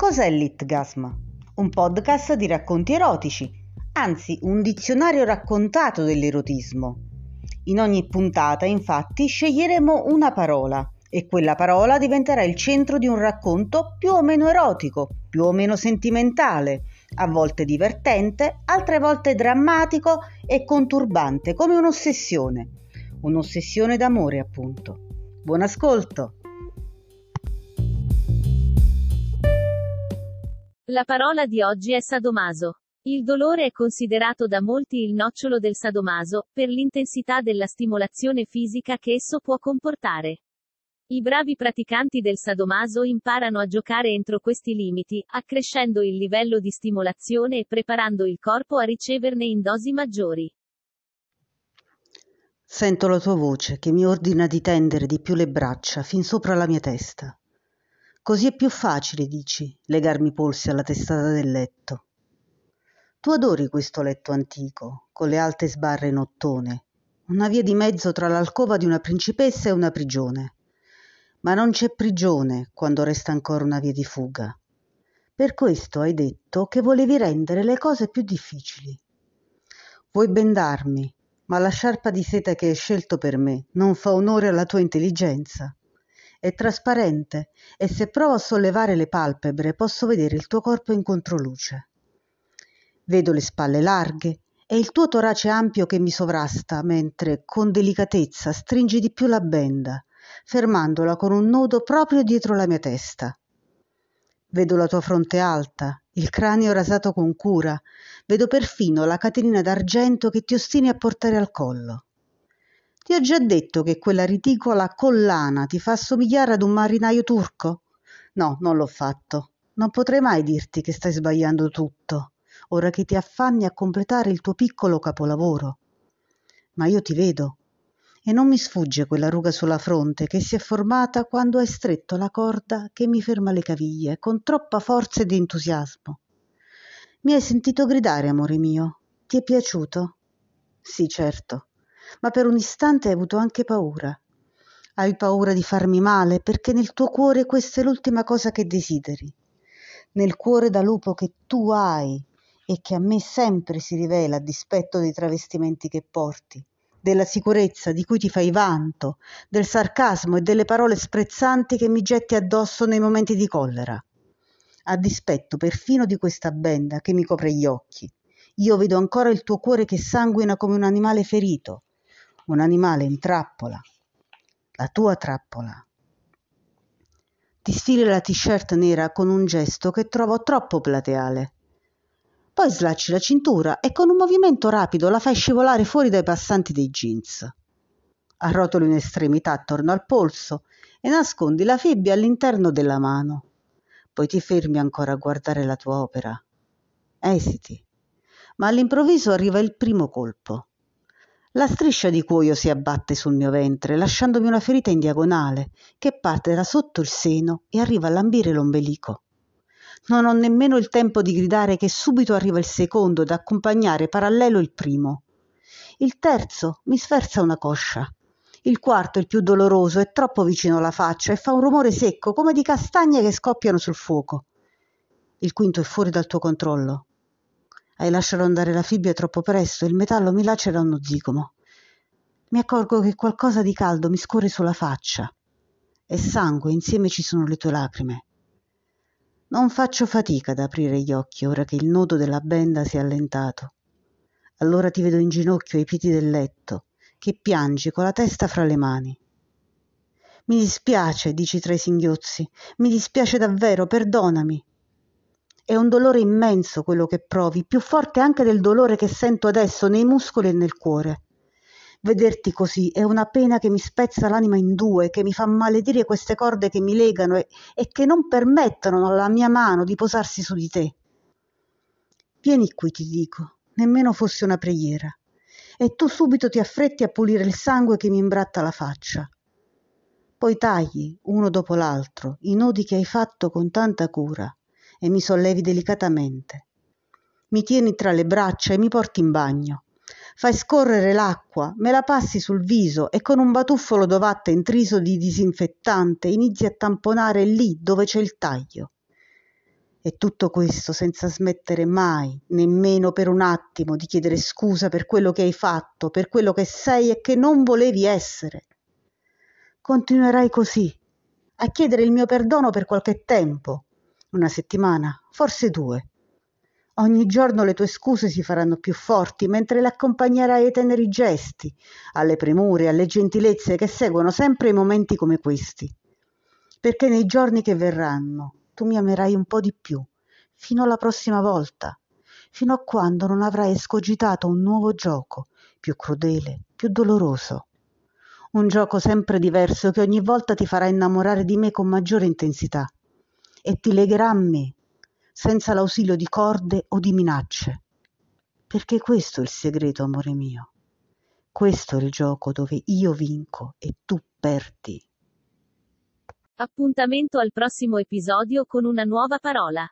Cos'è l'Itgasm? Un podcast di racconti erotici, anzi un dizionario raccontato dell'erotismo. In ogni puntata, infatti, sceglieremo una parola e quella parola diventerà il centro di un racconto più o meno erotico, più o meno sentimentale, a volte divertente, altre volte drammatico e conturbante, come un'ossessione. Un'ossessione d'amore, appunto. Buon ascolto! La parola di oggi è sadomaso. Il dolore è considerato da molti il nocciolo del sadomaso, per l'intensità della stimolazione fisica che esso può comportare. I bravi praticanti del sadomaso imparano a giocare entro questi limiti, accrescendo il livello di stimolazione e preparando il corpo a riceverne in dosi maggiori. Sento la tua voce che mi ordina di tendere di più le braccia fin sopra la mia testa. Così è più facile, dici, legarmi i polsi alla testata del letto. Tu adori questo letto antico, con le alte sbarre in ottone, una via di mezzo tra l'alcova di una principessa e una prigione. Ma non c'è prigione quando resta ancora una via di fuga. Per questo hai detto che volevi rendere le cose più difficili. Vuoi bendarmi, ma la sciarpa di seta che hai scelto per me non fa onore alla tua intelligenza è trasparente e se provo a sollevare le palpebre posso vedere il tuo corpo in controluce. Vedo le spalle larghe e il tuo torace ampio che mi sovrasta mentre con delicatezza stringi di più la benda, fermandola con un nodo proprio dietro la mia testa. Vedo la tua fronte alta, il cranio rasato con cura, vedo perfino la catenina d'argento che ti ostini a portare al collo. Ti ho già detto che quella ridicola collana ti fa somigliare ad un marinaio turco? No, non l'ho fatto. Non potrei mai dirti che stai sbagliando tutto, ora che ti affanni a completare il tuo piccolo capolavoro. Ma io ti vedo e non mi sfugge quella ruga sulla fronte che si è formata quando hai stretto la corda che mi ferma le caviglie con troppa forza ed entusiasmo. Mi hai sentito gridare, amore mio? Ti è piaciuto? Sì, certo ma per un istante hai avuto anche paura. Hai paura di farmi male perché nel tuo cuore questa è l'ultima cosa che desideri. Nel cuore da lupo che tu hai e che a me sempre si rivela a dispetto dei travestimenti che porti, della sicurezza di cui ti fai vanto, del sarcasmo e delle parole sprezzanti che mi getti addosso nei momenti di collera. A dispetto perfino di questa benda che mi copre gli occhi. Io vedo ancora il tuo cuore che sanguina come un animale ferito, un animale in trappola, la tua trappola. Ti sfili la t-shirt nera con un gesto che trovo troppo plateale. Poi slacci la cintura e con un movimento rapido la fai scivolare fuori dai passanti dei jeans. Arrotoli un'estremità attorno al polso e nascondi la fibbia all'interno della mano. Poi ti fermi ancora a guardare la tua opera. Esiti. Ma all'improvviso arriva il primo colpo. La striscia di cuoio si abbatte sul mio ventre, lasciandomi una ferita in diagonale, che parte da sotto il seno e arriva a lambire l'ombelico. Non ho nemmeno il tempo di gridare che subito arriva il secondo ad accompagnare parallelo il primo. Il terzo mi sferza una coscia. Il quarto, il più doloroso, è troppo vicino alla faccia e fa un rumore secco come di castagne che scoppiano sul fuoco. Il quinto è fuori dal tuo controllo. Hai lasciato andare la fibbia troppo presto il metallo mi lacera uno zigomo. Mi accorgo che qualcosa di caldo mi scorre sulla faccia. È sangue, insieme ci sono le tue lacrime. Non faccio fatica ad aprire gli occhi ora che il nodo della benda si è allentato. Allora ti vedo in ginocchio ai piedi del letto, che piangi con la testa fra le mani. Mi dispiace, dici tra i singhiozzi, mi dispiace davvero, perdonami. È un dolore immenso quello che provi, più forte anche del dolore che sento adesso nei muscoli e nel cuore. Vederti così è una pena che mi spezza l'anima in due, che mi fa maledire queste corde che mi legano e, e che non permettono alla mia mano di posarsi su di te. Vieni qui, ti dico, nemmeno fosse una preghiera. E tu subito ti affretti a pulire il sangue che mi imbratta la faccia. Poi tagli, uno dopo l'altro, i nodi che hai fatto con tanta cura e mi sollevi delicatamente. Mi tieni tra le braccia e mi porti in bagno. Fai scorrere l'acqua, me la passi sul viso e con un batuffolo d'ovatta intriso di disinfettante inizi a tamponare lì dove c'è il taglio. E tutto questo senza smettere mai, nemmeno per un attimo, di chiedere scusa per quello che hai fatto, per quello che sei e che non volevi essere. Continuerai così, a chiedere il mio perdono per qualche tempo, una settimana, forse due. Ogni giorno le tue scuse si faranno più forti mentre le accompagnerai ai teneri gesti, alle premure, alle gentilezze che seguono sempre i momenti come questi. Perché nei giorni che verranno tu mi amerai un po' di più, fino alla prossima volta, fino a quando non avrai escogitato un nuovo gioco, più crudele, più doloroso. Un gioco sempre diverso che ogni volta ti farà innamorare di me con maggiore intensità e ti legherà a me, senza l'ausilio di corde o di minacce. Perché questo è il segreto, amore mio. Questo è il gioco dove io vinco e tu perdi. Appuntamento al prossimo episodio con una nuova parola.